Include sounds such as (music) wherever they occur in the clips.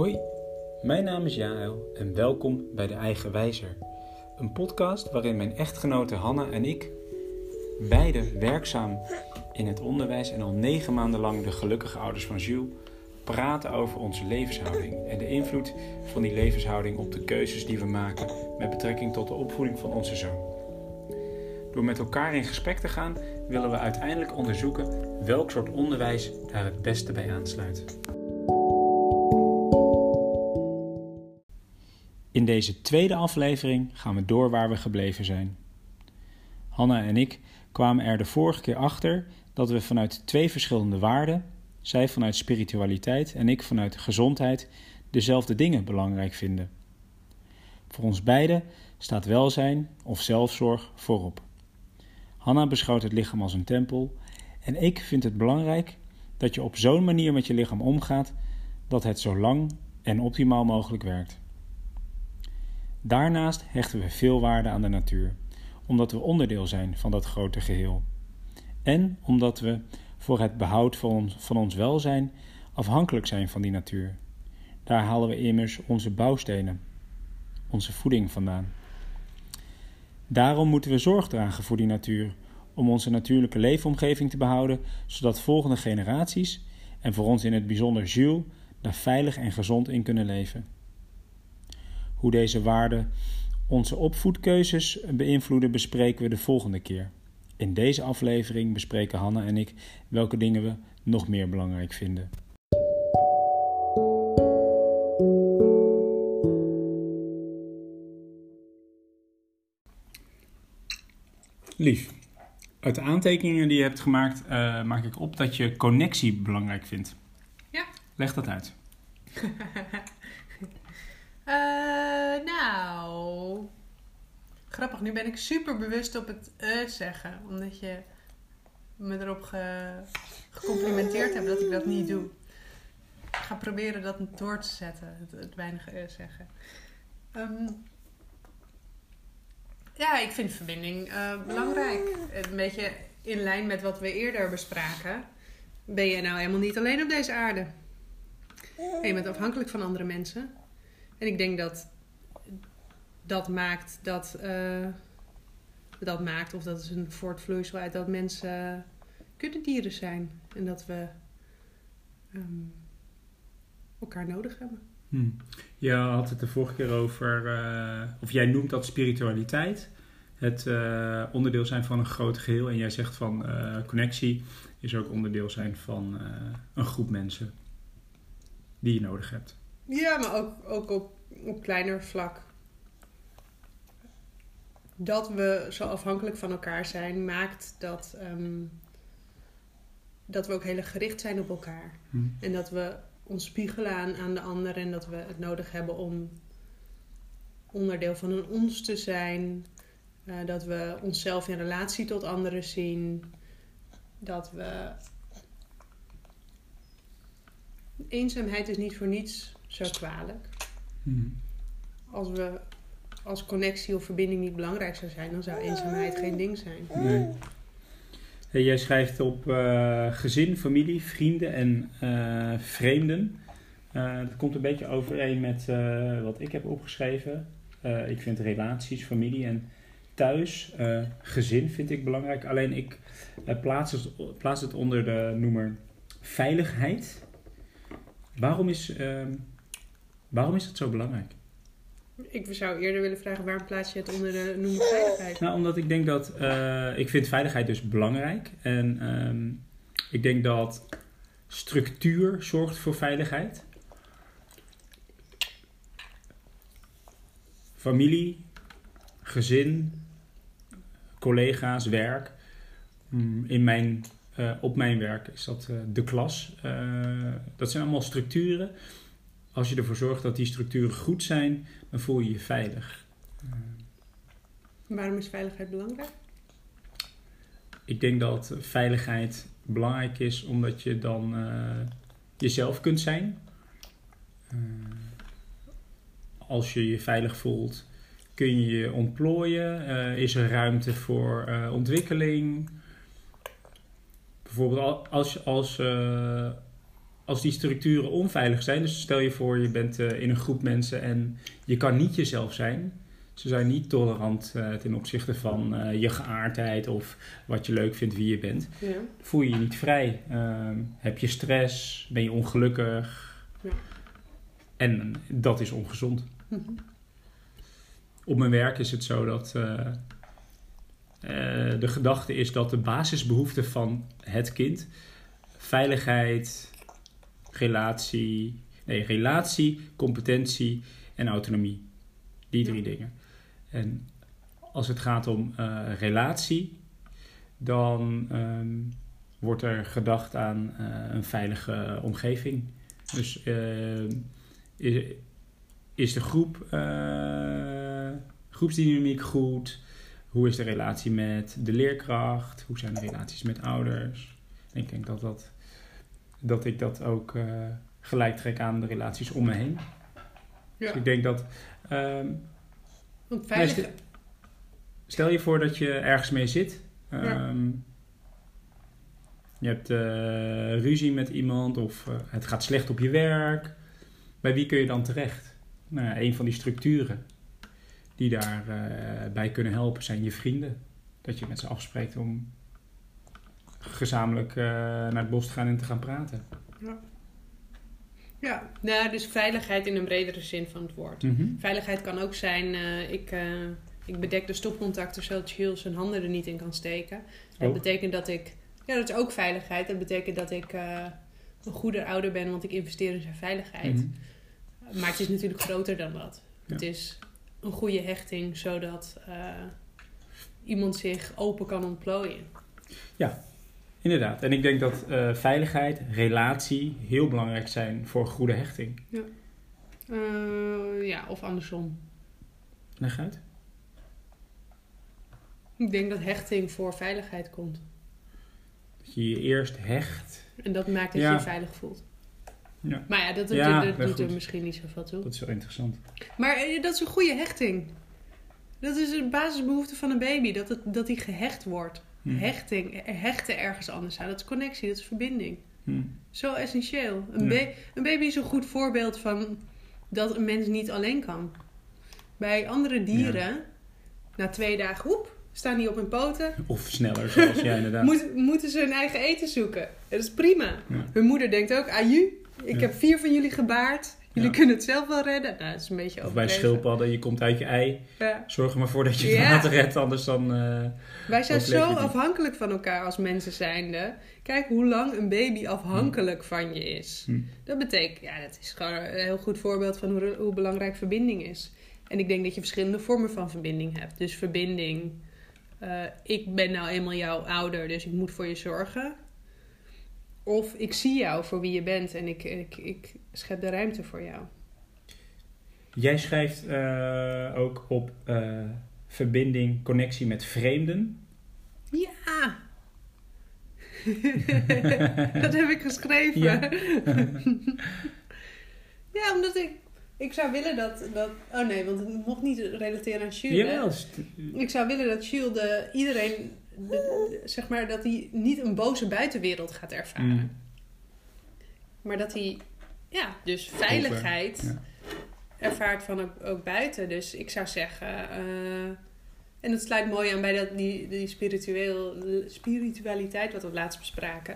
Hoi, mijn naam is Jaël en welkom bij De Eigen Wijzer. Een podcast waarin mijn echtgenote Hanna en ik, beide werkzaam in het onderwijs en al negen maanden lang de gelukkige ouders van Jules, praten over onze levenshouding en de invloed van die levenshouding op de keuzes die we maken met betrekking tot de opvoeding van onze zoon. Door met elkaar in gesprek te gaan, willen we uiteindelijk onderzoeken welk soort onderwijs daar het beste bij aansluit. Deze tweede aflevering gaan we door waar we gebleven zijn. Hanna en ik kwamen er de vorige keer achter dat we vanuit twee verschillende waarden, zij vanuit spiritualiteit en ik vanuit gezondheid, dezelfde dingen belangrijk vinden. Voor ons beiden staat welzijn of zelfzorg voorop. Hanna beschouwt het lichaam als een tempel en ik vind het belangrijk dat je op zo'n manier met je lichaam omgaat dat het zo lang en optimaal mogelijk werkt. Daarnaast hechten we veel waarde aan de natuur, omdat we onderdeel zijn van dat grote geheel. En omdat we voor het behoud van ons, welzijn afhankelijk zijn van die natuur. Daar halen we immers onze bouwstenen, onze voeding vandaan. Daarom moeten we zorg dragen voor die natuur, om onze natuurlijke leefomgeving te behouden, zodat volgende generaties, en voor ons in het bijzonder Jules, daar veilig en gezond in kunnen leven. Hoe deze waarden onze opvoedkeuzes beïnvloeden, bespreken we de volgende keer. In deze aflevering bespreken Hanna en ik welke dingen we nog meer belangrijk vinden. Lief, uit de aantekeningen die je hebt gemaakt, uh, maak ik op dat je connectie belangrijk vindt. Ja. Leg dat uit. (laughs) Uh, nou, grappig. Nu ben ik super bewust op het uh zeggen. Omdat je me erop ge gecomplimenteerd hebt dat ik dat niet doe. Ik ga proberen dat door te zetten. Het, het weinige uh zeggen. Um, ja, ik vind verbinding belangrijk. Een beetje in lijn met wat we eerder bespraken. Ben je nou helemaal niet alleen op deze aarde? En je bent afhankelijk van andere mensen. En ik denk dat dat maakt dat, uh, dat maakt, of dat is een voortvloeisel uit dat mensen kuddedieren zijn. En dat we um, elkaar nodig hebben. Hmm. Je had het de vorige keer over, uh, of jij noemt dat spiritualiteit. Het uh, onderdeel zijn van een groot geheel. En jij zegt van connectie is ook onderdeel zijn van een groep mensen die je nodig hebt. Ja, maar ook, ook op, op kleiner vlak. Dat we zo afhankelijk van elkaar zijn, maakt dat, um, dat we ook heel erg gericht zijn op elkaar. Hmm. En dat we ons spiegelen aan, aan de ander en dat we het nodig hebben om onderdeel van een ons te zijn. Uh, dat we onszelf in relatie tot anderen zien. Dat we. Eenzaamheid is niet voor niets zo kwalijk. Hmm. Als we als connectie of verbinding niet belangrijk zou zijn, dan zou eenzaamheid geen ding zijn. Nee. Hey, jij schrijft op uh, gezin, familie, vrienden en uh, vreemden. Uh, dat komt een beetje overeen met wat ik heb opgeschreven. ik vind relaties, familie en thuis, gezin vind ik belangrijk. Alleen ik plaats, het, plaats het onder de noemer veiligheid. Waarom is, ehm, waarom is dat zo belangrijk? Ik zou eerder willen vragen, waarom plaats je het onder de noemer veiligheid? Nou, omdat ik denk dat... Uh, ik vind veiligheid dus belangrijk. En um, ik denk dat structuur zorgt voor veiligheid. Familie, gezin, collega's, werk. Mm, in mijn, uh, op mijn werk is dat uh, de klas. dat zijn allemaal structuren als je ervoor zorgt dat die structuren goed zijn, dan voel je je veilig. Waarom is veiligheid belangrijk? Ik denk dat veiligheid belangrijk is omdat je dan uh, jezelf kunt zijn. Uh, als je je veilig voelt, kun je je ontplooien. Uh, is er ruimte voor ontwikkeling? Bijvoorbeeld als, als, als die structuren onveilig zijn, dus stel je voor je bent eh, in een groep mensen en je kan niet jezelf zijn. Ze zijn niet tolerant eh, ten opzichte van eh, je geaardheid of wat je leuk vindt wie je bent. Ja. Voel je je niet vrij? Ehm, heb je stress? Ben je ongelukkig? Ja. En dat is ongezond. Op mijn werk is het zo dat de gedachte is dat de basisbehoeften van het kind veiligheid, relatie, nee, relatie, competentie en autonomie. Die drie dingen. En als het gaat om eh, relatie, dan ehm, wordt er gedacht aan eh, een veilige omgeving. Dus ehm, is, is de groep, eh, groepsdynamiek goed? Hoe is de relatie met de leerkracht? Hoe zijn de relaties met ouders? Ik denk dat, dat, dat ik dat ook eh, gelijk trek aan de relaties om me heen. Dus Ja. ik denk dat. Want Nee, veilig... stel- Stel je voor dat je ergens mee zit. Ja. Ehm, Je hebt eh, ruzie met iemand of eh, het gaat slecht op je werk. Bij wie kun je dan terecht? Nou, ja, een van die structuren die daarbij bij kunnen helpen zijn je vrienden. Dat je met ze afspreekt om gezamenlijk eh, naar het bos te gaan en te gaan praten. Ja, nou, dus veiligheid in een bredere zin van het woord. Mhm. Veiligheid kan ook zijn, eh, ik, eh, ik bedek de stopcontacten zodat Chill zijn handen er niet in kan steken. Dat Oh. betekent dat ik, ja dat is ook veiligheid. Dat betekent dat ik een goede ouder ben, want ik investeer in zijn veiligheid. Mhm. Maar het is natuurlijk groter dan dat. Ja. Het is een goede hechting, zodat iemand zich open kan ontplooien. Inderdaad. En ik denk dat eh, veiligheid, relatie heel belangrijk zijn voor goede hechting. Eh, ja, of andersom. Leg uit. Ik denk dat hechting voor veiligheid komt. Dat je je eerst hecht. En dat maakt dat Ja. je je veilig voelt. Ja. Maar ja, dat, doet- Ja, dat doet er misschien niet zoveel toe. Dat is wel interessant. Maar eh, dat is een goede hechting. Dat is een basisbehoefte van een baby, dat, het, dat die gehecht wordt. Hm. Hechting, hechten ergens anders aan. Dat is connectie, dat is verbinding. Hm. Zo essentieel. Een, Ja. ba- een baby is een goed voorbeeld van dat een mens niet alleen kan. Bij andere dieren, na twee dagen, hoep, staan die op hun poten. Of sneller, zoals jij inderdaad. (laughs) Moet, moeten ze hun eigen eten zoeken. Dat is prima. Ja. Hun moeder denkt ook, aju, ik heb vier van jullie gebaard. Jullie Ja. kunnen het zelf wel redden. Nou, dat is een beetje Of bij schildpadden, je komt uit je ei. Ja. Zorg er maar voor dat je het Ja. water redt, anders dan... eh, Wij zijn zo niet. afhankelijk van elkaar als mensen zijnde. Kijk hoe lang een baby afhankelijk van je is. hm. Dat betekent, ja, dat is gewoon een heel goed voorbeeld van hoe, hoe belangrijk verbinding is. En ik denk dat je verschillende vormen van verbinding hebt. Dus verbinding, eh, ik ben nou eenmaal jouw ouder, dus ik moet voor je zorgen. Of ik zie jou voor wie je bent en ik, ik, ik schep de ruimte voor jou. Jij schrijft eh, ook op eh, verbinding, connectie met vreemden. Ja! (laughs) dat heb ik geschreven. Ja. (laughs) Ja, omdat ik, ik zou willen dat, dat... Oh nee, want het mocht niet relateren aan Jules. Jawel. Ik zou willen dat Jules de, iedereen, de- de- zeg maar, dat hij niet een boze buitenwereld gaat ervaren. Mm. Maar dat hij, ja, dus veiligheid ja. ervaart van ook, ook buiten. Dus ik zou zeggen, eh, en dat sluit mooi aan bij dat, die, die spiritueel, spiritualiteit wat we laatst bespraken.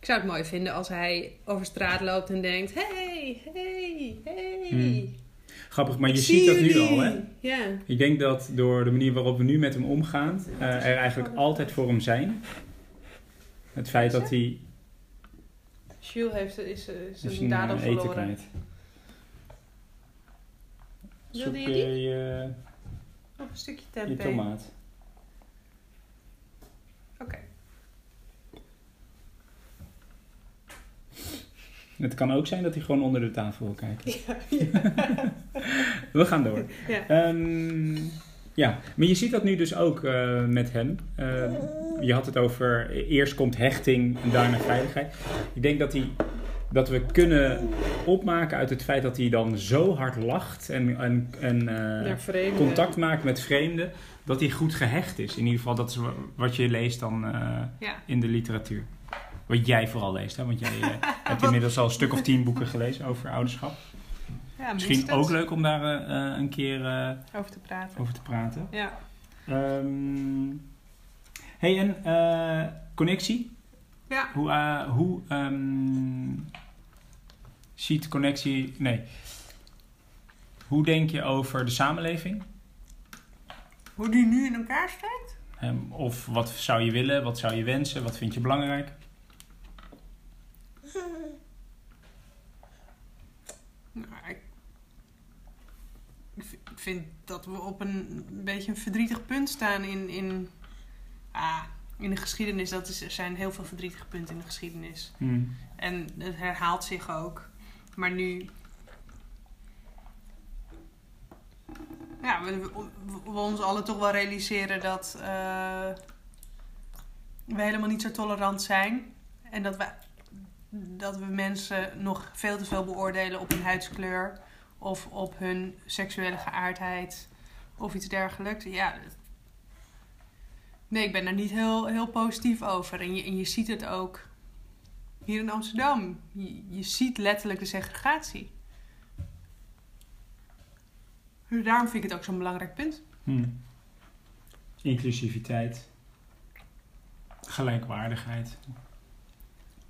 Ik zou het mooi vinden als hij over straat loopt en denkt, hey, hey, hey. Mm. Grappig, maar je zie ziet dat nu jullie." al, hè? Ja, Ik denk dat door de manier waarop we nu met hem omgaan, eh, er eigenlijk altijd voor hem zijn. Het feit dat hij Jules heeft, is, is is een een eten verloren. kwijt. Zoek Wilde je je die? je, Of een stukje je tempeh. tomaat. Oké. Het kan ook zijn dat hij gewoon onder de tafel wil kijken. (laughs) Ja, (laughs) We gaan door. ja. Ehm, ja, maar je ziet dat nu dus ook eh, met hem. Ehm, je had het over eh, eerst komt hechting en daarna veiligheid. Ik denk dat, hij, dat we kunnen opmaken uit het feit dat hij dan zo hard lacht en, en, en eh, contact maakt met vreemden, dat hij goed gehecht is. In ieder geval, dat is wa- wat je leest dan eh, Ja. in de literatuur. wat jij vooral leest, hè? Want jij eh, (laughs) hebt inmiddels al een stuk of tien boeken gelezen over ouderschap. Ja, Misschien ook leuk om daar eh, een keer eh, Over te praten. over te praten. Ja. Ehm hey, en eh, connectie? Ja. Hoe, hoe ehm, ziet connectie... Nee. Hoe denk je over de samenleving? Hoe die nu in elkaar steekt? Ehm, of wat zou je willen? Wat zou je wensen? Wat vind je belangrijk? Nou, ik, ik vind dat we op een, beetje een verdrietig punt staan in, in, ah, in de geschiedenis. Dat is, er zijn heel veel verdrietige punten in de geschiedenis. Hmm. En het herhaalt zich ook. Maar nu. Ja, we, we, we ons allen toch wel realiseren dat eh, we helemaal niet zo tolerant zijn. En dat we, dat we mensen nog veel te veel beoordelen op hun huidskleur of op hun seksuele geaardheid of iets dergelijks. Ja, nee, ik ben daar niet heel, heel positief over. En je, en je ziet het ook hier in Amsterdam. Je, je ziet letterlijk de segregatie. Dus daarom vind ik het ook zo'n belangrijk punt. Hmm. Inclusiviteit. Gelijkwaardigheid.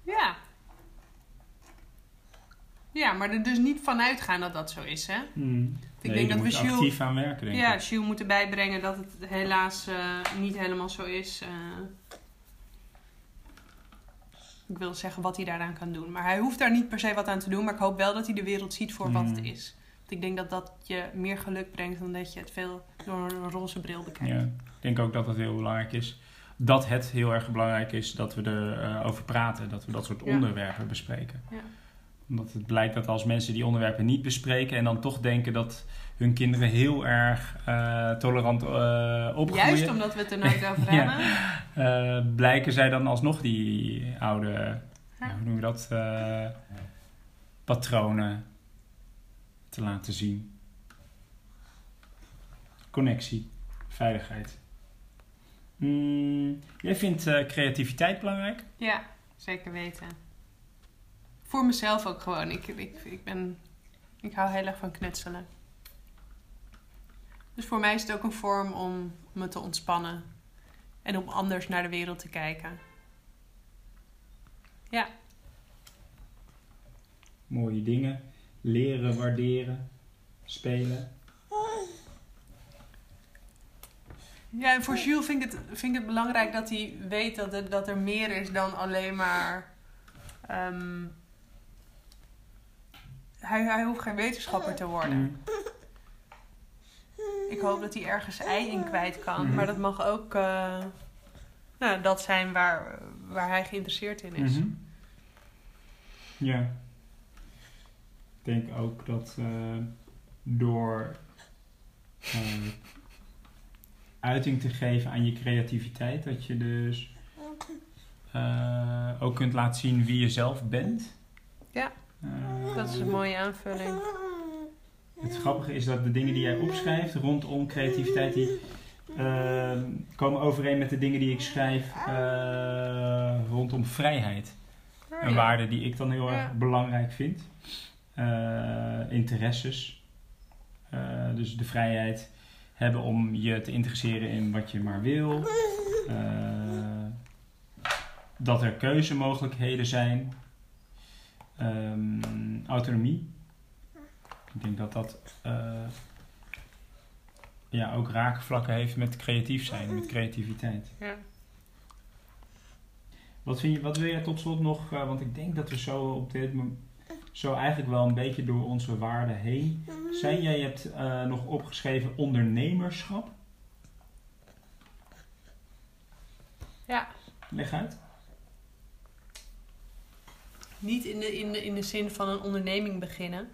Ja. Ja, maar er dus niet vanuit gaan dat dat zo is, hè? Hmm. Ik Nee, denk dat we Jules- actief aan werken, denk Ja, ik. Jules moet erbij brengen dat het helaas eh, niet helemaal zo is. eh. ik wil zeggen wat hij daaraan kan doen. Maar hij hoeft daar niet per se wat aan te doen. Maar ik hoop wel dat hij de wereld ziet voor wat het Mm. is. Want ik denk dat dat je meer geluk brengt dan dat je het veel door een roze bril bekijkt. Ja, ik denk ook dat het heel belangrijk is. Dat het heel erg belangrijk is dat we erover over praten. Dat we dat soort Ja. onderwerpen bespreken. Ja. Omdat het blijkt dat als mensen die onderwerpen niet bespreken... en dan toch denken dat hun kinderen heel erg eh, tolerant eh opgroeien... Juist omdat we het er nooit over (laughs) Ja. hebben. eh, blijken zij dan alsnog die oude... Ja. hoe noem je dat? patronen te laten zien. Connectie. Veiligheid. Mm, jij vindt creativiteit belangrijk? Ja, zeker weten. Voor mezelf ook gewoon. Ik, ik, ik, ben, ik hou heel erg van knutselen. Dus voor mij is het ook een vorm om me te ontspannen. En om anders naar de wereld te kijken. Ja, Mooie dingen. Leren, waarderen, spelen. ja en voor Jules vind ik, het, vind ik het belangrijk dat hij weet dat er, dat er meer is dan alleen maar... ehm, hij, hij hoeft geen wetenschapper te worden. Mm. Ik hoop dat hij ergens ei in kwijt kan. Mhm. Maar dat mag ook eh, nou, dat zijn waar, waar hij geïnteresseerd in is. Mhm. Ja. Ik denk ook dat eh, door eh, uiting te geven aan je creativiteit, dat je dus ook kunt laten zien wie je zelf bent. Ja. Eh, Dat is een mooie aanvulling. Het grappige is dat de dingen die jij opschrijft rondom creativiteit, die eh, komen overeen met de dingen die ik schrijf eh, rondom vrijheid. Een waarde die ik dan heel erg belangrijk vind. Eh, interesses. Dus de vrijheid hebben om je te interesseren in wat je maar wil. Dat er keuzemogelijkheden zijn. Ehm, autonomie. Ik denk dat dat eh, ja, ook raakvlakken heeft met creatief zijn, met creativiteit. Ja. Wat, vind je, wat wil jij tot slot nog, eh, want ik denk dat we zo op dit moment zo eigenlijk wel een beetje door onze waarden heen zijn. Jij hebt eh, nog opgeschreven ondernemerschap. Ja. Leg uit. Niet in de, in, de, in de zin van een onderneming beginnen.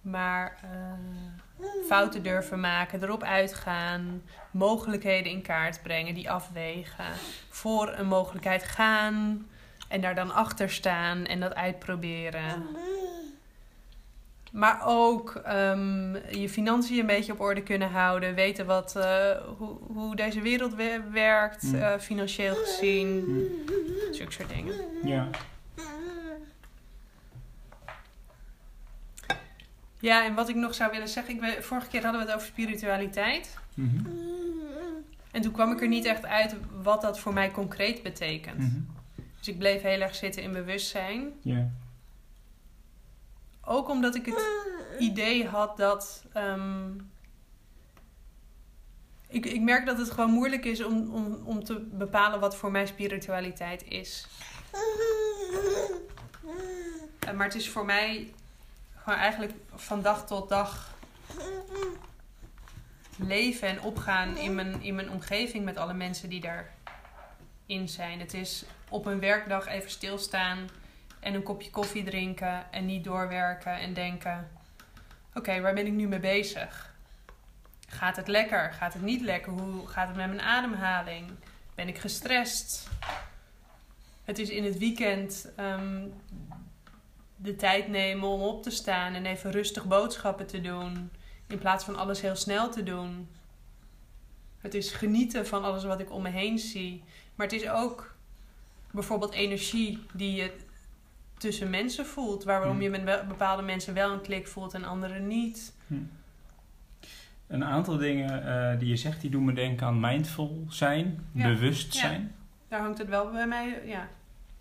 Maar eh, fouten durven maken, erop uitgaan, mogelijkheden in kaart brengen, die afwegen. Voor een mogelijkheid gaan en daar dan achter staan en dat uitproberen. Maar ook ehm, je financiën een beetje op orde kunnen houden. Weten wat, eh, hoe, hoe deze wereld we- werkt, Mm. eh, financieel gezien. Zulke soort dingen. Ja. Ja, en wat ik nog zou willen zeggen. Ik weet, vorige keer hadden we het over spiritualiteit. Mhm. En toen kwam ik er niet echt uit wat dat voor mij concreet betekent. Mhm. Dus ik bleef heel erg zitten in bewustzijn. Ja. Ook omdat ik het idee had dat. ehm, ik, ik merk dat het gewoon moeilijk is om, om, om te bepalen wat voor mij spiritualiteit is. Eh, maar het is voor mij gewoon eigenlijk van dag tot dag leven en opgaan in mijn, in mijn omgeving met alle mensen die daarin zijn. Het is op een werkdag even stilstaan en een kopje koffie drinken en niet doorwerken en denken: oké, waar ben ik nu mee bezig? Gaat het lekker? Gaat het niet lekker? Hoe gaat het met mijn ademhaling? Ben ik gestrest? Het is in het weekend ehm, de tijd nemen om op te staan en even rustig boodschappen te doen. In plaats van alles heel snel te doen. Het is genieten van alles wat ik om me heen zie. Maar het is ook bijvoorbeeld energie die je tussen mensen voelt. Waarom Hmm. je met bepaalde mensen wel een klik voelt en andere niet. Een aantal dingen eh, die je zegt, die doen me denken aan mindful zijn, Ja. bewust Ja. zijn. Daar hangt het wel bij mij ja,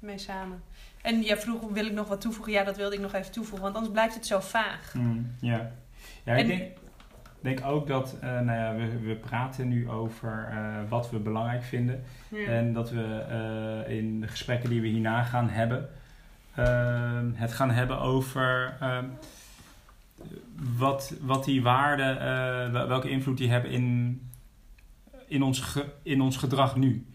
mee samen. En jij vroeg, wil ik nog wat toevoegen? Ja, dat wilde ik nog even toevoegen, want anders blijft het zo vaag. Mm, ja. ja, ik En- denk, denk ook dat, eh, nou ja, we, we praten nu over eh, wat we belangrijk vinden. Ja. En dat we eh, in de gesprekken die we hierna gaan hebben, ehm, het gaan hebben over ehm, wat, wat die waarden, wel- welke invloed die hebben in, in, ons, ge- in ons gedrag nu.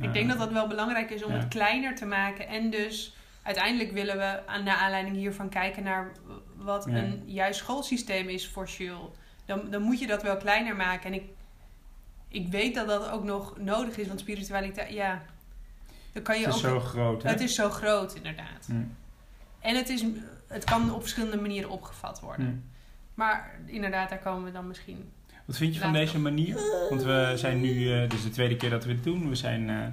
Ik denk dat dat wel belangrijk is om het kleiner te maken. En dus uiteindelijk willen we aan naar aanleiding hiervan kijken naar wat een juist schoolsysteem is voor Jules. Dan, dan moet je dat wel kleiner maken. En ik, ik weet dat dat ook nog nodig is, want spiritualiteit, ja. Dan kan je het is ook. zo groot. Hè? het is zo groot, inderdaad. Mm, En het, is, het kan op verschillende manieren opgevat worden. mm. Maar inderdaad, daar komen we dan misschien. Wat vind je van deze manier? Want we zijn nu, dit is de tweede keer dat we dit doen. We zijn, eh,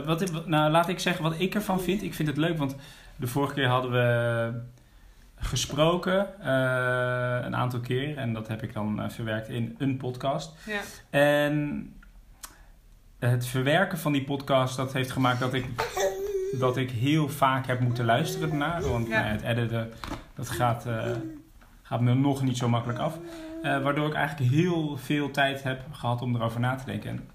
eh, wat, ik- nou, laat ik zeggen wat ik ervan vind. Ik vind het leuk, want de vorige keer hadden we gesproken een aantal keer. En dat heb ik dan verwerkt in een podcast. Ja. En het verwerken van die podcast, dat heeft gemaakt dat ik, dat ik heel vaak heb moeten luisteren ernaar. Want Ja. nou het editen, dat gaat, gaat me nog niet zo makkelijk af. Eh, waardoor ik eigenlijk heel veel tijd heb gehad om erover na te denken. En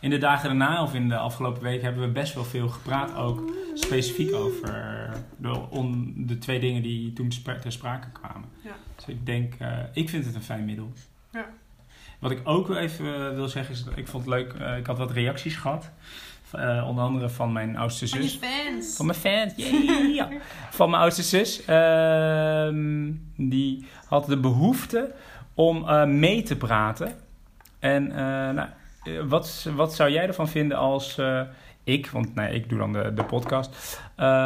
in de dagen daarna of in de afgelopen week hebben we best wel veel gepraat. Ook specifiek over de, on- de twee dingen die toen ter sprake kwamen. Ja. Dus ik denk, eh, ik vind het een fijn middel. Ja. Wat ik ook wel even eh, wil zeggen is, dat ik vond het leuk, ik had wat reacties gehad. Eh, onder andere van mijn oudste Van je zus. fans. Van mijn fans, ja. Van mijn oudste zus. Ehm, die had de behoefte om eh, mee te praten. En eh, nou, wat, wat zou jij ervan vinden als ik, want nee, ik doe dan de, de podcast,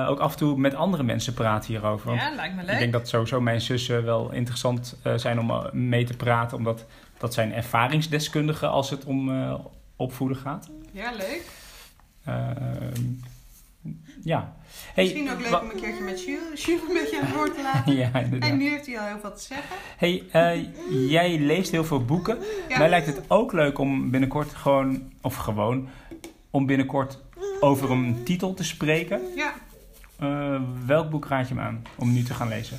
ook af en toe met andere mensen praten hierover? Want ja, lijkt me ik leuk. denk dat sowieso mijn zussen wel interessant zijn om mee te praten, omdat dat zijn ervaringsdeskundigen als het om opvoeden gaat. Ja, leuk. Ehm, ja. Hey, Misschien ook leuk om een keertje met Jules, Jules een beetje aan het woord te laten. (laughs) ja, En inderdaad. nu heeft hij al heel veel te zeggen. Hey, eh, jij leest heel veel boeken. Ja. Mij lijkt het ook leuk om binnenkort gewoon, of gewoon, om binnenkort over een titel te spreken. Ja. Eh, welk boek raad je me aan om nu te gaan lezen?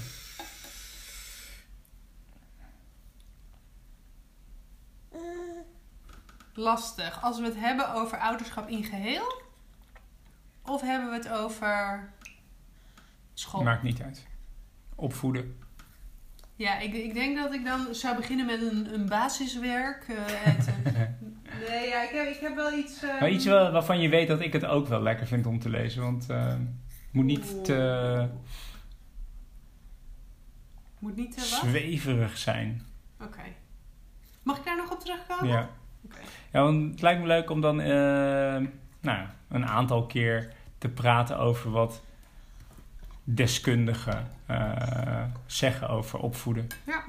Lastig. Als we het hebben over ouderschap in geheel? Of hebben we het over school? Maakt niet uit. Opvoeden. Ja, ik, ik denk dat ik dan zou beginnen met een, een basiswerk. eh, het, eh, (laughs) nee, ja, ik heb, ik heb wel iets... eh, Maar iets wel, waarvan je weet dat ik het ook wel lekker vind om te lezen. Want eh, het moet niet te Moet niet te wat? zweverig zijn. Oké. Mag ik daar nog op terugkomen? Ja. Ja, want het lijkt me leuk om dan eh, nou, een aantal keer te praten over wat deskundigen eh, zeggen over opvoeden. Ja.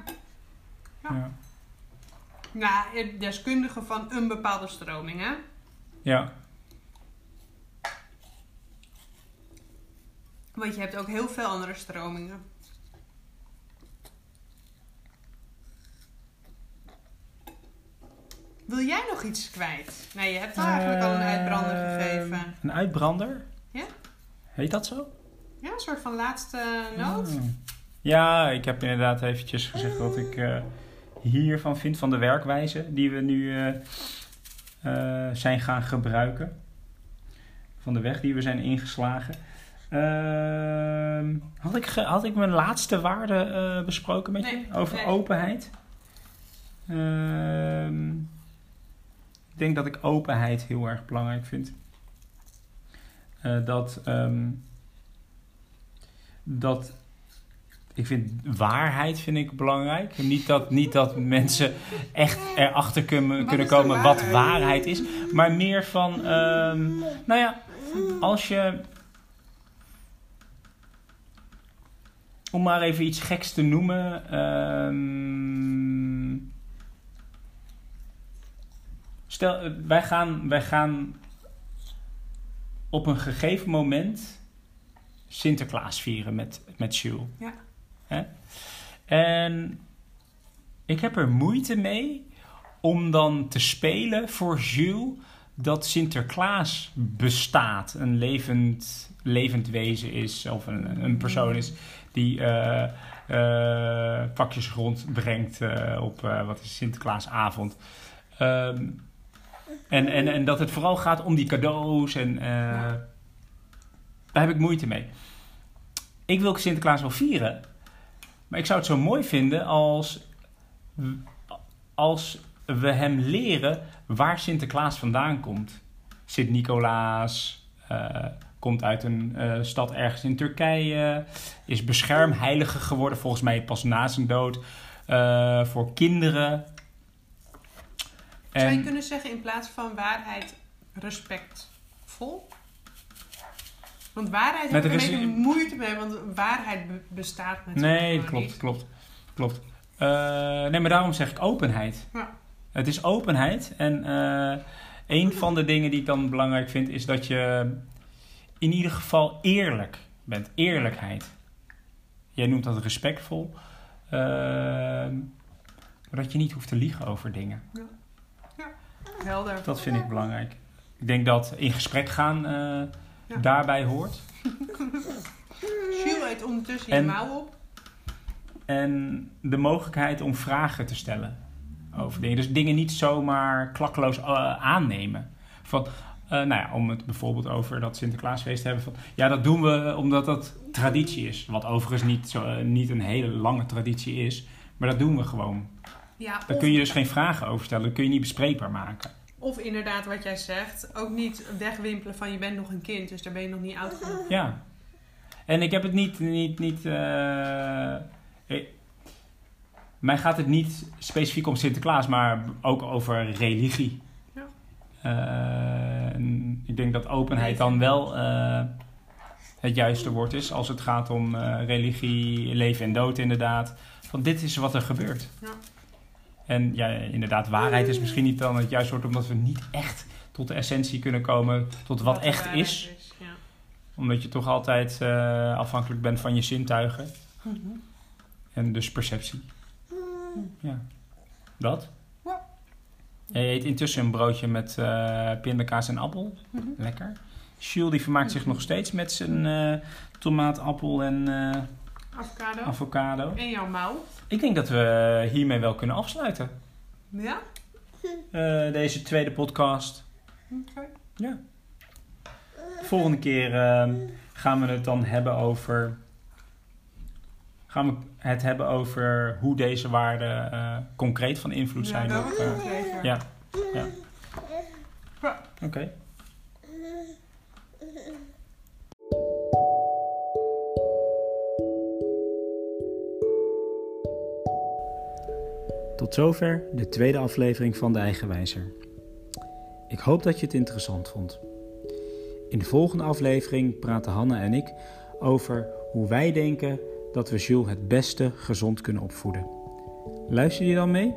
Ja. Ja. Nou, deskundige van een bepaalde stroming, hè? ja. Want je hebt ook heel veel andere stromingen. Wil jij nog iets kwijt? Nee, je hebt al eigenlijk al een uitbrander Ehm, gegeven. Een uitbrander? Ja? Heet dat zo? Ja, een soort van laatste noot. Oh. Ja, ik heb inderdaad eventjes gezegd wat ik eh, hiervan vind, van de werkwijze die we nu eh, eh, zijn gaan gebruiken. Van de weg die we zijn ingeslagen. Ehm, had, ik had ik mijn laatste waarde besproken met Nee, je? Over nee. openheid? Ehm, ik denk dat ik openheid heel erg belangrijk vind. Eh, dat, ehm, dat ik vind waarheid vind ik belangrijk. Niet dat, niet dat mensen echt erachter kunnen, kunnen komen wat waarheid? waarheid is. Maar meer van, ehm, nou ja, als je. Om maar even iets geks te noemen. ehm, stel, eh, wij gaan, wij gaan op een gegeven moment Sinterklaas vieren met, met Jules. Ja. Hè? En ik heb er moeite mee om dan te spelen voor Jules dat Sinterklaas bestaat. Een levend, levend wezen is of een, een persoon is die eh, eh, pakjes rondbrengt op wat is Sinterklaasavond. Ehm, en, en, en dat het vooral gaat om die cadeaus en eh, daar heb ik moeite mee. Ik wil Sinterklaas wel vieren, maar ik zou het zo mooi vinden als, als we hem leren waar Sinterklaas vandaan komt. Sint-Nicolaas eh, komt uit een eh, stad ergens in Turkije, is beschermheilige geworden, volgens mij pas na zijn dood, voor kinderen. Zou je En- kunnen zeggen in plaats van waarheid respectvol? Want waarheid heb ik een beetje moeite mee, want waarheid be- bestaat natuurlijk Nee, klopt, niet. klopt, klopt. Eh, nee, maar daarom zeg ik openheid. Ja. Het is openheid. En eh, een van de dingen die ik dan belangrijk vind, is dat je in ieder geval eerlijk bent. Eerlijkheid. Jij noemt dat respectvol. maar dat je niet hoeft te liegen over dingen. Helder. Dat vind ik belangrijk. Ik denk dat in gesprek gaan eh, Ja. daarbij hoort. (laughs) Jules eet ondertussen En- je mouw op. En de mogelijkheid om vragen te stellen over dingen. Dus dingen niet zomaar klakkeloos eh, aannemen. Van, eh, nou ja, om het bijvoorbeeld over dat Sinterklaasfeest te hebben. Van, ja, dat doen we omdat dat traditie is. Wat overigens niet, zo, niet een hele lange traditie is. Maar dat doen we gewoon. Ja, Daar kun je dus geen vragen over stellen. Dat kun je niet bespreekbaar maken. of inderdaad wat jij zegt, ook niet wegwimpelen van je bent nog een kind, dus daar ben je nog niet oud genoeg. Ja. En ik heb het niet... niet, niet eh, ik- mij gaat het niet specifiek om Sinterklaas, maar ook over religie. Ja. Eh, ik denk dat openheid dan wel eh, het juiste woord is als het gaat om eh, religie, leven en dood inderdaad. Van dit is wat er gebeurt. Ja. En ja, inderdaad, waarheid is misschien niet dan het juiste woord, omdat we niet echt tot de essentie kunnen komen, tot wat, echt is. Ja. Omdat je toch altijd eh, afhankelijk bent van je zintuigen. Mhm. En dus perceptie. Ja. Dat. Ja. Je eet intussen een broodje met eh pindakaas en appel. Mhm. Lekker. Jules die vermaakt zich nog steeds met zijn eh, tomaat, appel en Avocado. avocado. En jouw mouw. Ik denk dat we hiermee wel kunnen afsluiten. Ja? Eh, deze tweede podcast. Oké. Ja. Volgende keer eh, gaan we het dan hebben over. Gaan we het hebben over hoe deze waarden eh, concreet van invloed Ja, zijn op. eh, ja. Ja. Ja. Oké. Tot zover de tweede aflevering van De Eigenwijzer. Ik hoop dat je het interessant vond. In de volgende aflevering praten Hanne en ik over hoe wij denken dat we Jules het beste gezond kunnen opvoeden. Luister je dan mee?